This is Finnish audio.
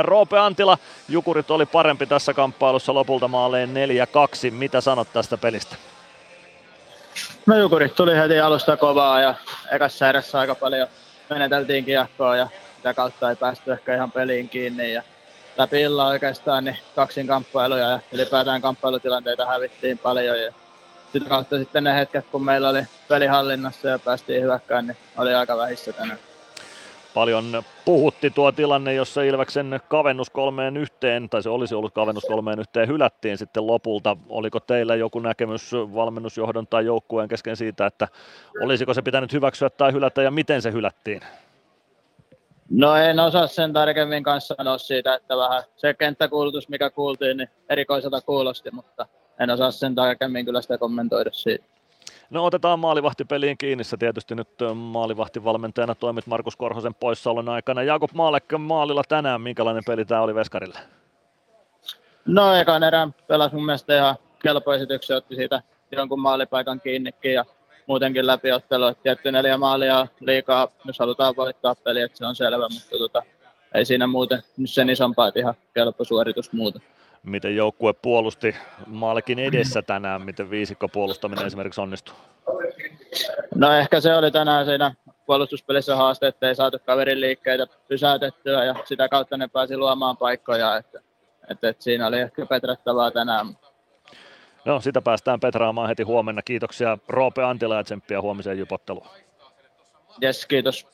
Roope Antila, Jukurit oli parempi tässä kamppailussa lopulta maaleen 4-2. Mitä sanot tästä pelistä? No Jukurit tuli heti alusta kovaa ja ekassa erässä aika paljon meneteltiin kiekkoa ja sitä kautta ei päästy ehkä ihan peliin kiinni. Ja läpi illan oikeastaan niin kaksin kamppailuja ja ylipäätään kamppailutilanteita hävittiin paljon. Ja sitä kautta sitten ne hetket, kun meillä oli pelihallinnassa ja päästiin hyökkään, niin oli aika vähissä tänään. Paljon puhutti tuo tilanne, jossa Ilveksen kavennus kolmeen yhteen, tai se olisi ollut kavennus kolmeen yhteen, hylättiin sitten lopulta. Oliko teillä joku näkemys valmennusjohdon tai joukkueen kesken siitä, että olisiko se pitänyt hyväksyä tai hylätä ja miten se hylättiin? No en osaa sen tarkemmin kanssa sanoa siitä, että vähän se kenttäkuulutus, mikä kuultiin, niin erikoiselta kuulosti, mutta en osaa sen tarkemmin kyllä sitä kommentoida siitä. No otetaan maalivahtipeliin kiinni. Sä tietysti nyt maalivahtivalmentajana toimit Markus Korhosen poissaolon aikana. Jakob Maalek maalilla tänään. Minkälainen peli tämä oli Veskarille? No ekan erään pelasi mun mielestä ihan kelpo esityksiä, otti siitä jonkun maalipaikan kiinnikin ja muutenkin läpiottelu. Tietty neljä maalia liikaa, jos halutaan voittaa peli, että se on selvä, mutta tota, ei siinä muuten sen isompaa, että ihan kelpo suoritus muuta miten joukkue puolusti maalikin edessä tänään, miten viisikko puolustaminen esimerkiksi onnistui? No ehkä se oli tänään siinä puolustuspelissä haaste, että ei saatu kaverin liikkeitä pysäytettyä ja sitä kautta ne pääsi luomaan paikkoja, että, että, että siinä oli ehkä petrattavaa tänään. No sitä päästään petraamaan heti huomenna. Kiitoksia Roope Antila ja tsemppiä huomiseen jupotteluun. Yes, kiitos.